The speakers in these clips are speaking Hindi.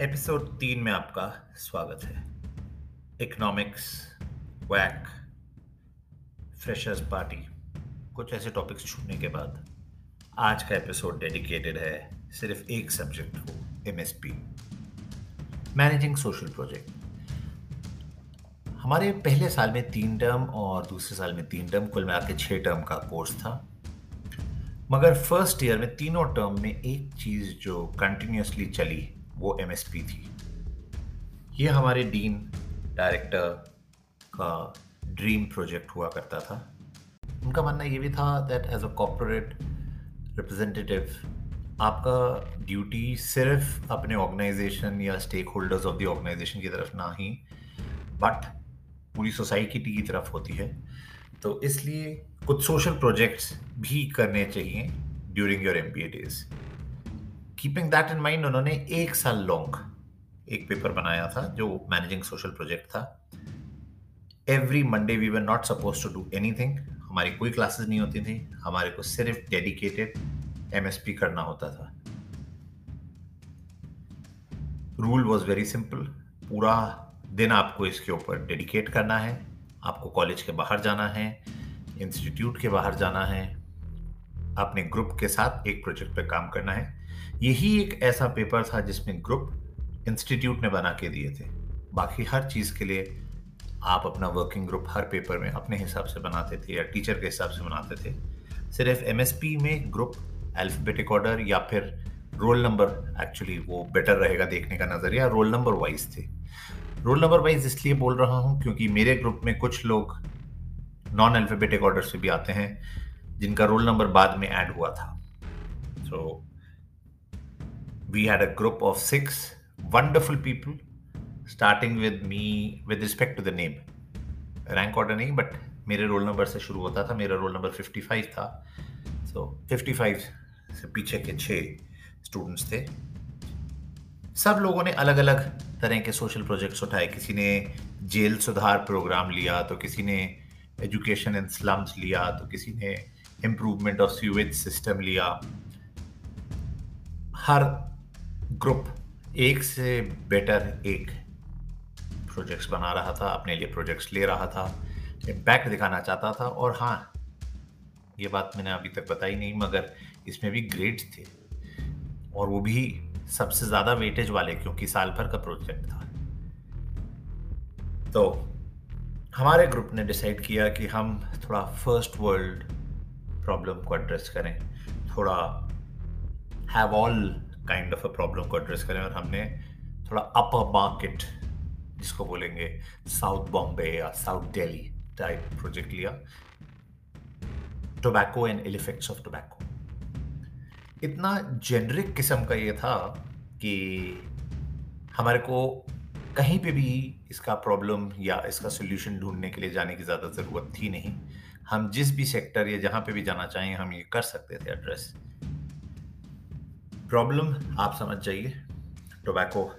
एपिसोड तीन में आपका स्वागत है। इकोनॉमिक्स वैक फ्रेशर्स पार्टी कुछ ऐसे टॉपिक्स छूटने के बाद आज का एपिसोड डेडिकेटेड है सिर्फ़ एक सब्जेक्ट को एमएसपी मैनेजिंग सोशल प्रोजेक्ट हमारे पहले साल में तीन टर्म और दूसरे साल में तीन टर्म कुल मिला के छः टर्म का कोर्स था। मगर फ़र्स्ट ईयर में तीनों टर्म में एक चीज़ जो कंटिन्यूसली चली वो एमएसपी थी। ये हमारे डीन डायरेक्टर का ड्रीम प्रोजेक्ट हुआ करता था। उनका मानना ये भी था that as a corporate representative आपका ड्यूटी सिर्फ़ अपने ऑर्गेनाइजेशन या stakeholders of the organisation की तरफ़ ना ही बट पूरी सोसाइटी की तरफ़ होती है। तो इसलिए कुछ सोशल प्रोजेक्ट्स भी करने चाहिए during your M days keeping that in mind उन्होंने एक साल लॉन्ग एक पेपर बनाया था, जो मैनेजिंग सोशल प्रोजेक्ट था। Every Monday we were not supposed to do anything हमारी कोई क्लासेस नहीं होती थी। हमारे को सिर्फ़ डेडिकेटेड एमएसपी करना होता था। रूल वॉज़ वेरी सिंपल पूरा दिन आपको इसके ऊपर डेडिकेट करना है। आपको कॉलेज के बाहर जाना है। इंस्टीट्यूट के बाहर जाना है। अपने ग्रुप के साथ एक प्रोजेक्ट पे काम करना है। यही एक ऐसा पेपर था जिसमें ग्रुप इंस्टीट्यूट ने बना के दिए थे। बाकी हर चीज़ के लिए आप अपना वर्किंग ग्रुप हर पेपर में अपने हिसाब से बनाते थे या टीचर के हिसाब से बनाते थे। सिर्फ़ एमएसपी में ग्रुप अल्फ़ाबेटिक ऑर्डर या फिर रोल नंबर एक्चुअली वो बेटर रहेगा देखने का नज़रिया। रोल नंबर वाइज थे। रोल नंबर वाइज इसलिए बोल रहा हूँ क्योंकि मेरे ग्रुप में कुछ लोग नॉन अल्फ़ाबेटिक ऑर्डर से भी आते हैं जिनका रोल नंबर बाद में ऐड हुआ था। So so, we had a group of six wonderful people, starting with me with respect to the name. Rank order नहीं बट मेरे रोल नंबर से शुरू होता था मेरा रोल नंबर 55 था। सो so, 55 से पीछे के छः स्टूडेंट्स थे। सब लोगों ने अलग अलग तरह के सोशल प्रोजेक्ट्स उठाए। किसी ने जेल सुधार प्रोग्राम लिया तो किसी ने एजुकेशन इन स्लम्स लिया तो किसी ने इम्प्रूवमेंट ऑफ़ सीवेज सिस्टम लिया। हर ग्रुप एक से बेटर एक प्रोजेक्ट्स बना रहा था, अपने लिए प्रोजेक्ट्स ले रहा था इम्पैक्ट दिखाना चाहता था और हाँ ये बात मैंने अभी तक बताई नहीं, मगर इसमें भी ग्रेड्स थे और वो भी सबसे ज़्यादा वेटेज वाले क्योंकि साल भर का प्रोजेक्ट था। तो हमारे ग्रुप ने डिसाइड किया कि हम थोड़ा फ़र्स्ट वर्ल्ड प्रॉब्लम को एड्रेस करें, थोड़ा have all kind of a problem को एड्रेस करें और हमने थोड़ा अपर मार्केट जिसको बोलेंगे साउथ बॉम्बे या साउथ दिल्ली टाइप प्रोजेक्ट लिया। Tobacco and ill effects of tobacco इतना जेनरिक किस्म का ये था कि हमारे को कहीं पे भी इसका प्रॉब्लम या इसका सोल्यूशन ढूँढने के लिए जाने की ज़्यादा ज़रूरत थी नहीं। हम जिस भी सेक्टर या जहाँ पे भी जाना चाहें, हम ये कर सकते थे एड्रेस प्रॉब्लम आप समझ जाइए। टोबैको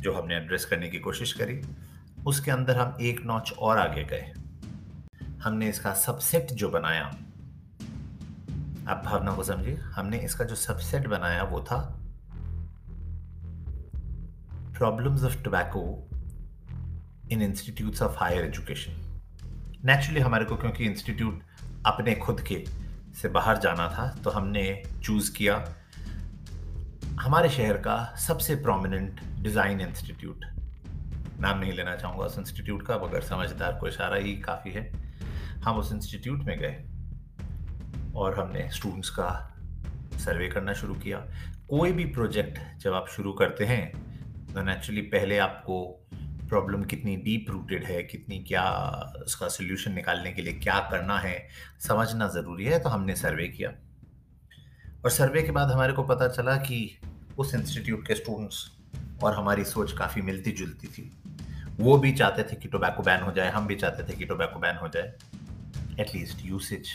जो हमने एड्रेस करने की कोशिश करी, उसके अंदर हम एक नॉच और आगे गए। हमने इसका सबसेट जो बनाया, आप भावना को समझिए, हमने इसका जो सबसेट बनाया वो था problems of tobacco in institutes of higher education naturally हमारे को क्योंकि इंस्टीट्यूट अपने खुद के से बाहर जाना था तो हमने चूज़ किया हमारे शहर का सबसे प्रोमिनेंट डिज़ाइन इंस्टीट्यूट नाम नहीं लेना चाहूँगा उस इंस्टीट्यूट का, मगर समझदार को इशारा ही काफ़ी है। हम उस इंस्टीट्यूट में गए और हमने स्टूडेंट्स का सर्वे करना शुरू किया। कोई भी प्रोजेक्ट जब आप शुरू करते हैं तो नेचुरली पहले आपको प्रॉब्लम कितनी डीप रूटेड है, कितनी क्या उसका सोल्यूशन निकालने के लिए क्या करना है, समझना ज़रूरी है तो हमने सर्वे किया। और सर्वे के बाद हमारे को पता चला कि उस इंस्टीट्यूट के स्टूडेंट्स और हमारी सोच काफ़ी मिलती जुलती थी। वो भी चाहते थे कि टोबैको बैन हो जाए, हम भी चाहते थे कि टोबैको बैन हो जाए। एटलीस्ट यूसेज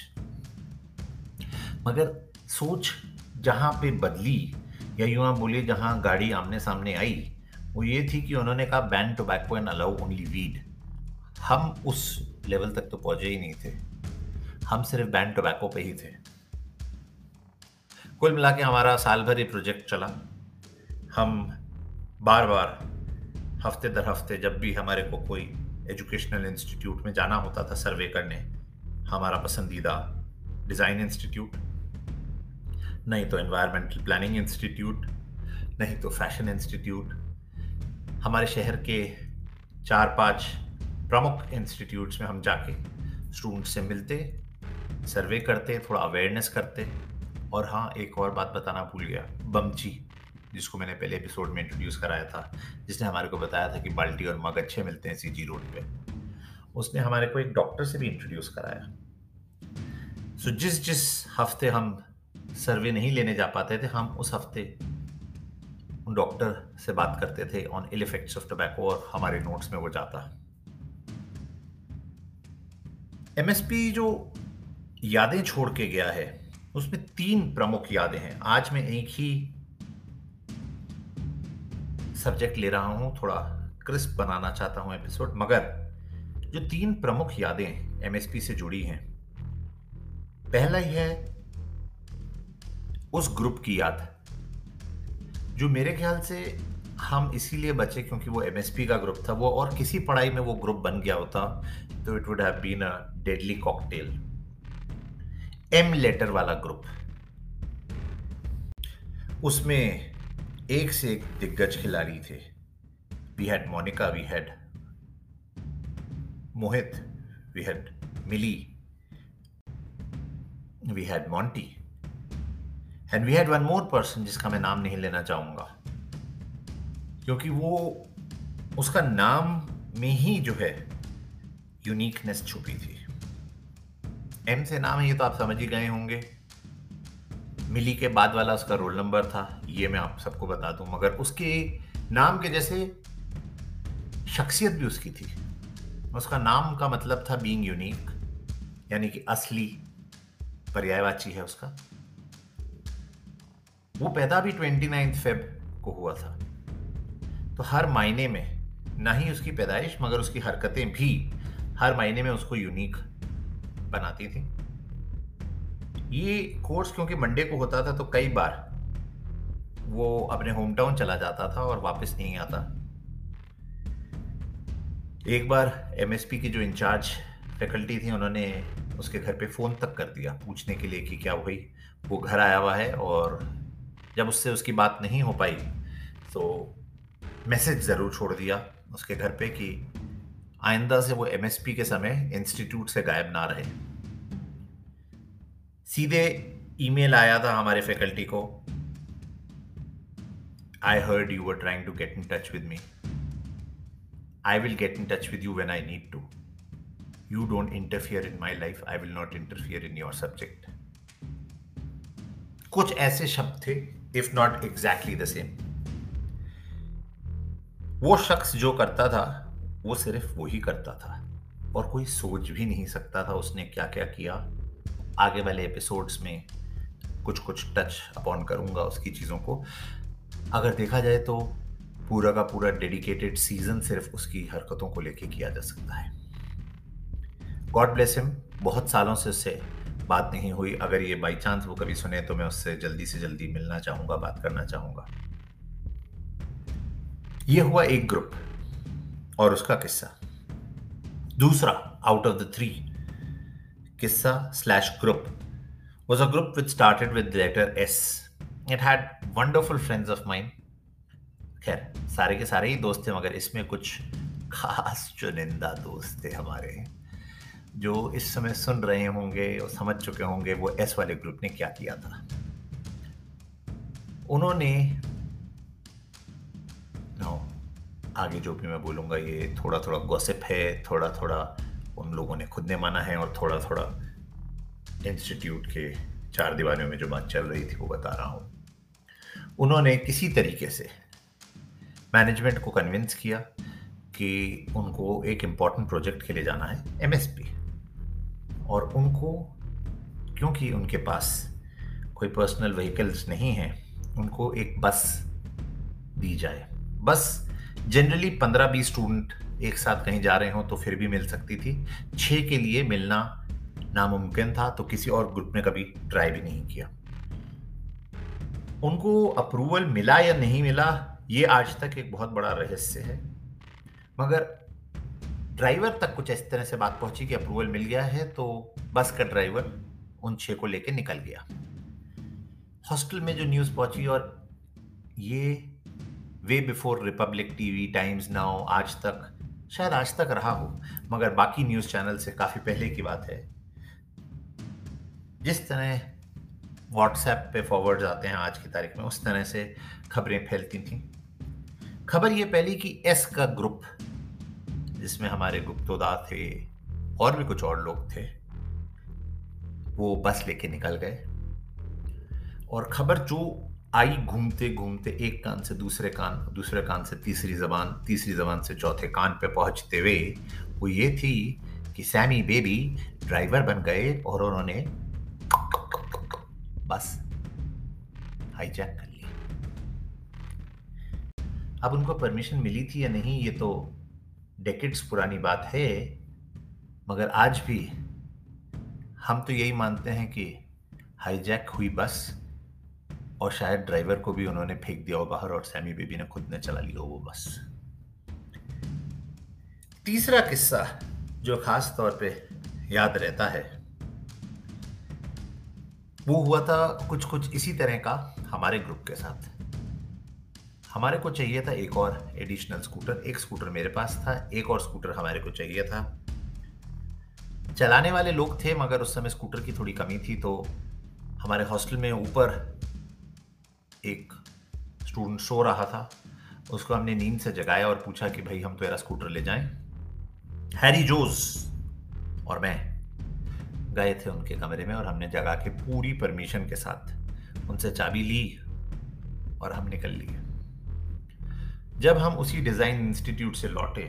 मगर सोच जहाँ पे बदली या यूँ बोलिए जहाँ गाड़ी आमने सामने आई, वो ये थी कि उन्होंने कहा ban tobacco and allow only weed हम उस लेवल तक तो पहुँचे ही नहीं थे। हम सिर्फ़ बैन टोबैको पे ही थे। कुल मिला के हमारा साल भर ये प्रोजेक्ट चला। हम बार बार, हफ़्ते दर हफ़्ते जब भी हमारे को कोई एजुकेशनल इंस्टीट्यूट में जाना होता था सर्वे करने, हमारा पसंदीदा डिज़ाइन इंस्टीट्यूट नहीं तो एनवायरमेंटल प्लानिंग इंस्टीट्यूट नहीं तो फ़ैशन इंस्टीट्यूट हमारे शहर के चार पाँच प्रमुख इंस्टीट्यूट्स में हम जाके स्टूडेंट से मिलते सर्वे करते, थोड़ा अवेयरनेस करते। और हाँ एक और बात बताना भूल गया। बमची जिसको मैंने पहले एपिसोड में इंट्रोड्यूस कराया था जिसने हमारे को बताया था कि बाल्टी और मग अच्छे मिलते हैं सीजी रोड पे। उसने हमारे को एक डॉक्टर से भी इंट्रोड्यूस कराया। सो so, जिस जिस हफ़्ते हम सर्वे नहीं लेने जा पाते थे हम उस हफ़्ते उन डॉक्टर से बात करते थे on ill effects of tobacco और हमारे नोट्स में वो जाता। एमएसपी जो यादें छोड़ के गया है उसमें तीन प्रमुख यादें हैं। आज मैं एक ही सब्जेक्ट ले रहा हूँ, थोड़ा क्रिस्प बनाना चाहता हूँ एपिसोड मगर जो तीन प्रमुख यादें एमएसपी से जुड़ी हैं, पहला ही है उस ग्रुप की याद, जो मेरे ख्याल से हम इसीलिए बचे क्योंकि वो एमएसपी का ग्रुप था, वो और किसी पढ़ाई में वो ग्रुप बन गया होता तो it would have been a deadly cocktail M letter वाला ग्रुप उसमें एक से एक दिग्गज खिलाड़ी थे। We had Monica we had Mohit we had Milly we had Monty and we had one more person जिसका मैं नाम नहीं लेना चाहूँगा। क्योंकि वो, उसका नाम में ही जो है यूनिकनेस छुपी थी। एम से नाम है, ये तो आप समझ ही गए होंगे। मिली के बाद वाला उसका रोल नंबर था, ये मैं आप सबको बता दूँ, मगर उसके नाम के जैसे शख्सियत भी उसकी थी। उसका नाम का मतलब था बीइंग यूनिक यानी कि असली पर्यायवाची है उसका। वो पैदा भी ट्वेंटी नाइन्थ फेब को हुआ था। तो हर महीने में, ना ही उसकी पैदाइश, मगर उसकी हरकतें भी, हर महीने में उसको यूनिक बनाती थी। ये कोर्स क्योंकि मंडे को होता था तो कई बार वो अपने होम टाउन चला जाता था और वापस नहीं आता। एक बार एमएसपी की जो इंचार्ज फैकल्टी थी, उन्होंने उसके घर पे फ़ोन तक कर दिया, पूछने के लिए कि क्या वही वो घर आया हुआ है और जब उससे उसकी बात नहीं हो पाई तो मैसेज ज़रूर छोड़ दिया उसके घर पे कि आइंदा से वो एमएसपी के समय इंस्टीट्यूट से गायब ना रहे। सीधे ईमेल आया था हमारे फैकल्टी को। I heard you were trying to get in touch with me I will get in touch with you when I need to you don't interfere in my life I will not interfere in your subject कुछ ऐसे शब्द थे if not exactly the same वो शख्स जो करता था वो सिर्फ़ वो ही करता था और कोई सोच भी नहीं सकता था उसने क्या क्या किया। आगे वाले एपिसोड्स में कुछ कुछ टच अपॉन करूँगा उसकी चीज़ों को। अगर देखा जाए तो पूरा का पूरा डेडिकेटेड सीज़न सिर्फ़ उसकी हरकतों को लेके किया जा सकता है। गॉड ब्लेस हिम बहुत सालों से उससे बात नहीं हुई। अगर ये बाई चांस वो कभी सुने तो मैं उससे जल्दी से जल्दी मिलना चाहूँगा, बात करना चाहूँगा। ये हुआ एक ग्रुप और उसका किस्सा दूसरा आउट ऑफ़ द थ्री किस्सा slash group a group which started with the letter S. It had wonderful friends of mine. खैर, सारे के सारे ही दोस्त थे, मगर इसमें कुछ खास चुनिंदा दोस्त थे हमारे जो इस समय सुन रहे होंगे और समझ चुके होंगे वो एस वाले ग्रुप ने क्या किया था उन्होंने नो आगे जो भी मैं बोलूँगा, ये थोड़ा थोड़ा गॉसिप है थोड़ा थोड़ा उन लोगों ने खुद ने माना है और थोड़ा थोड़ा इंस्टीट्यूट के चार दीवारों में जो बात चल रही थी वो बता रहा हूँ। उन्होंने किसी तरीके से मैनेजमेंट को कन्विंस किया कि उनको एक इंपॉर्टेंट प्रोजेक्ट के लिए जाना है एमएसपी और उनको, क्योंकि उनके पास कोई पर्सनल व्हीकल्स नहीं है, उनको एक बस दी जाए। बस जनरली पंद्रह बीस स्टूडेंट एक साथ कहीं जा रहे हो तो फिर भी मिल सकती थी। छः के लिए मिलना नामुमकिन था तो किसी और ग्रुप ने कभी ट्राई भी नहीं किया। उनको अप्रूवल मिला या नहीं मिला, ये आज तक एक बहुत बड़ा रहस्य है। मगर ड्राइवर तक कुछ इस तरह से बात पहुँची कि अप्रूवल मिल गया है तो बस का ड्राइवर उन छह को लेकर निकल गया। हॉस्टल में जो न्यूज़ पहुँची और ये way before republic TV times now Aaj Tak, शायद आज तक रहा हो, मगर बाकी न्यूज़ चैनल से काफ़ी पहले की बात है। जिस तरह व्हाट्सएप पे फॉरवर्ड आते हैं आज की तारीख में, उस तरह से खबरें फैलती थी। खबर ये पहली कि एस का ग्रुप जिसमें हमारे गुप्तोदा थे, और भी कुछ और लोग थे, वो बस लेके निकल गए। और खबर जो आई घूमते घूमते एक कान से दूसरे कान दूसरे कान से तीसरी जबान तीसरी जबान से चौथे कान पे पहुँचते हुए वो ये थी कि सैमी बेबी ड्राइवर बन गए और उन्होंने बस हाईजैक कर लिया अब उनको परमिशन मिली थी या नहीं, ये तो डेकेड्स पुरानी बात है, मगर आज भी हम तो यही मानते हैं कि हाईजैक हुई बस। और शायद ड्राइवर को भी उन्होंने फेंक दिया हो बाहर और सैमी बेबी ने खुद ने चला लिया वो बस। तीसरा किस्सा जो खास तौर पे याद रहता है, वो हुआ था कुछ कुछ इसी तरह का हमारे ग्रुप के साथ। हमारे को चाहिए था एक और एडिशनल स्कूटर एक स्कूटर मेरे पास था, एक और स्कूटर हमारे को चाहिए था। चलाने वाले लोग थे, मगर उस समय स्कूटर की थोड़ी कमी थी तो हमारे हॉस्टल में ऊपर एक स्टूडेंट सो रहा था, उसको हमने नींद से जगाया और पूछा कि भाई, हम तो तेरा स्कूटर ले जाएँ। हैरी जोज और मैं गए थे उनके कमरे में और हमने जगा के पूरी परमिशन के साथ उनसे चाबी ली और हम निकल लिए। जब हम उसी डिज़ाइन इंस्टीट्यूट से लौटे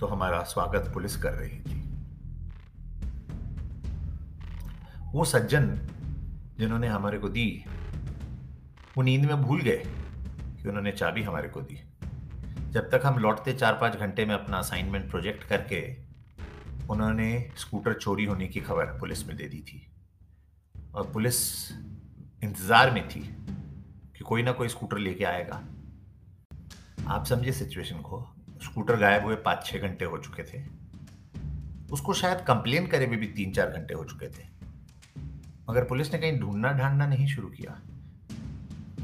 तो हमारा स्वागत पुलिस कर रही थी। वो सज्जन जिन्होंने हमारे को दी वो नींद में भूल गए कि उन्होंने चाबी हमारे को दी। जब तक हम लौटते चार पाँच घंटे में अपना असाइनमेंट प्रोजेक्ट करके उन्होंने स्कूटर चोरी होने की खबर पुलिस में दे दी थी। और पुलिस इंतज़ार में थी कि कोई ना कोई स्कूटर लेके आएगा। आप समझिए सिचुएशन को स्कूटर गायब हुए पाँच छः घंटे हो चुके थे। उसको शायद कंप्लेन करे भी, भी तीन चार घंटे हो चुके थे। मगर पुलिस ने कहीं ढूंढना ढांढना नहीं शुरू किया।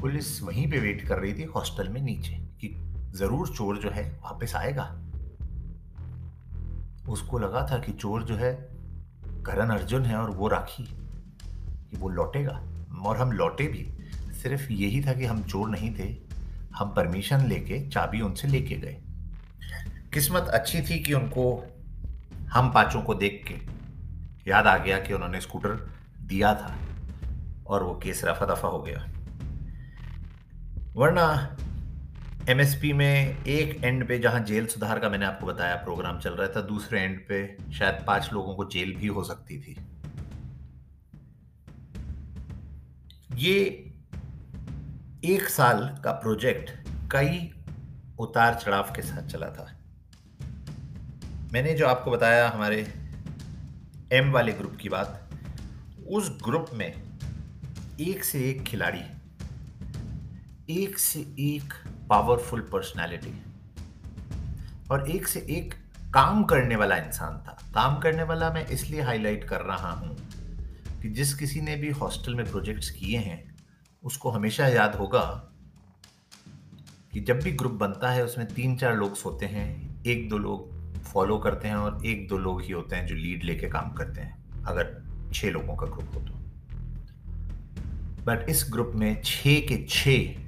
पुलिस वहीं पे वेट कर रही थी हॉस्टल में नीचे कि ज़रूर चोर जो है वापस आएगा। उसको लगा था कि चोर जो है करण अर्जुन है और वो राखी कि वो लौटेगा। और हम लौटे भी। सिर्फ़ यही था कि हम चोर नहीं थे। हम परमिशन लेके चाबी उनसे लेके गए। किस्मत अच्छी थी कि उनको हम पाँचों को देख के याद आ गया कि उन्होंने स्कूटर दिया था और वो केस रफा दफ़ा हो गया। वरना एमएसपी में एक एंड पे जहाँ जेल सुधार का मैंने आपको बताया प्रोग्राम चल रहा था, दूसरे एंड पे शायद पाँच लोगों को जेल भी हो सकती थी। ये एक साल का प्रोजेक्ट कई उतार चढ़ाव के साथ चला था। मैंने जो आपको बताया, हमारे एम वाले ग्रुप की बात, उस ग्रुप में एक से एक खिलाड़ी एक से एक पावरफुल पर्सनालिटी और एक से एक काम करने वाला इंसान था। काम करने वाला मैं इसलिए हाईलाइट कर रहा हूँ कि जिस किसी ने भी हॉस्टल में प्रोजेक्ट्स किए हैं, उसको हमेशा याद होगा कि जब भी ग्रुप बनता है, उसमें तीन चार लोग सोते हैं एक दो लोग फॉलो करते हैं और एक दो लोग ही होते हैं जो लीड लेके काम करते हैं, अगर छह लोगों का ग्रुप हो तो। बट इस ग्रुप में छह के छह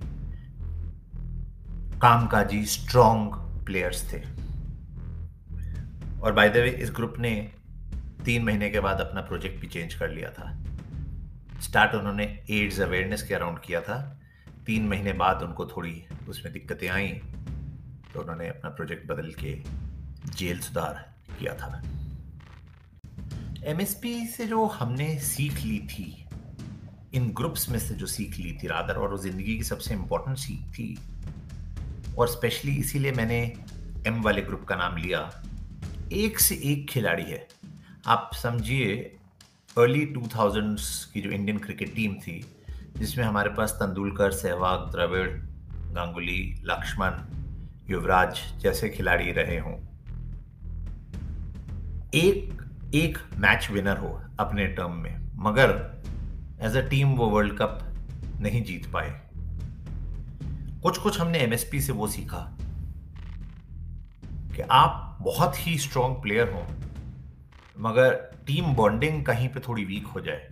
कामकाजी स्ट्रॉन्ग प्लेयर्स थे। और बाय द वे इस ग्रुप ने तीन महीने के बाद अपना प्रोजेक्ट भी चेंज कर लिया था। स्टार्ट उन्होंने एड्स अवेयरनेस के अराउंड किया था। तीन महीने बाद उनको थोड़ी उसमें दिक्कतें आई तो उन्होंने अपना प्रोजेक्ट बदल के जेल सुधार किया था। एमएसपी से जो हमने सीख ली थी, इन ग्रुप्स में से जो सीख ली थी रादर और वो ज़िंदगी की सबसे इंपॉर्टेंट सीख थी और स्पेशली इसीलिए मैंने एम वाले ग्रुप का नाम लिया। एक से एक खिलाड़ी है। आप समझिए अर्ली टू थाउजेंड्स की जो इंडियन क्रिकेट टीम थी, जिसमें हमारे पास तेंदुलकर, सहवाग, द्रविड़, गांगुली, लक्ष्मण, युवराज जैसे खिलाड़ी रहे हों। एक एक मैच विनर हो अपने टर्म में, मगर एज अ टीम वो वर्ल्ड कप नहीं जीत पाए। कुछ कुछ हमने एमएसपी से वो सीखा कि आप बहुत ही स्ट्रांग प्लेयर हो, मगर टीम बॉन्डिंग कहीं पे थोड़ी वीक हो जाए।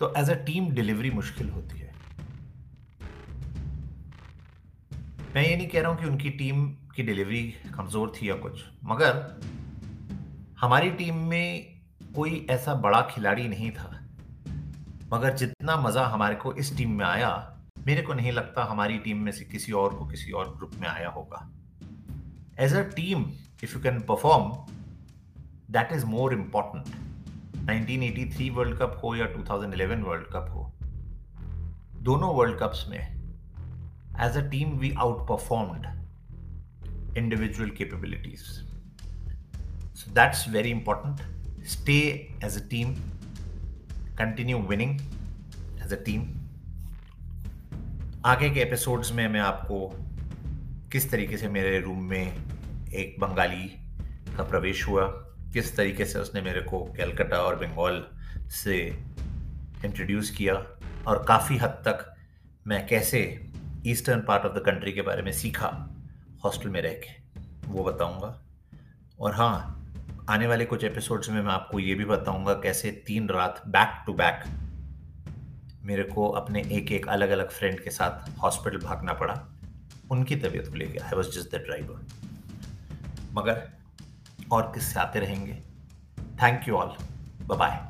तो एज अ टीम डिलीवरी मुश्किल होती है। मैं ये नहीं कह रहा हूँ कि उनकी टीम की डिलीवरी कमज़ोर थी या कुछ, मगर हमारी टीम में कोई ऐसा बड़ा खिलाड़ी नहीं था। मगर जितना मज़ा हमारे को इस टीम में आया मेरे को नहीं लगता हमारी टीम में से किसी और को किसी और ग्रुप में आया होगा। As a team if you can perform that is more important 1983 world cup हो या 2011 वर्ल्ड कप हो, दोनों वर्ल्ड कप्स में as a team we outperformed individual capabilities so that's very important stay as a team continue winning as a team. आगे के एपिसोड्स में मैं आपको किस तरीके से मेरे रूम में एक बंगाली का प्रवेश हुआ, किस तरीके से उसने मेरे को कैलकाटा और बंगाल से इंट्रोड्यूस किया और काफ़ी हद तक मैं कैसे eastern part of the country के बारे में सीखा हॉस्टल में रह के, वो बताऊँगा। और हाँ आने वाले कुछ एपिसोड्स में मैं आपको ये भी बताऊँगा कैसे तीन रात बैक टू बैक मेरे को अपने एक एक अलग अलग फ्रेंड के साथ हॉस्पिटल भागना पड़ा। उनकी तबीयत को लेकर I was just the driver मगर और किससे आते रहेंगे? Thank you all bye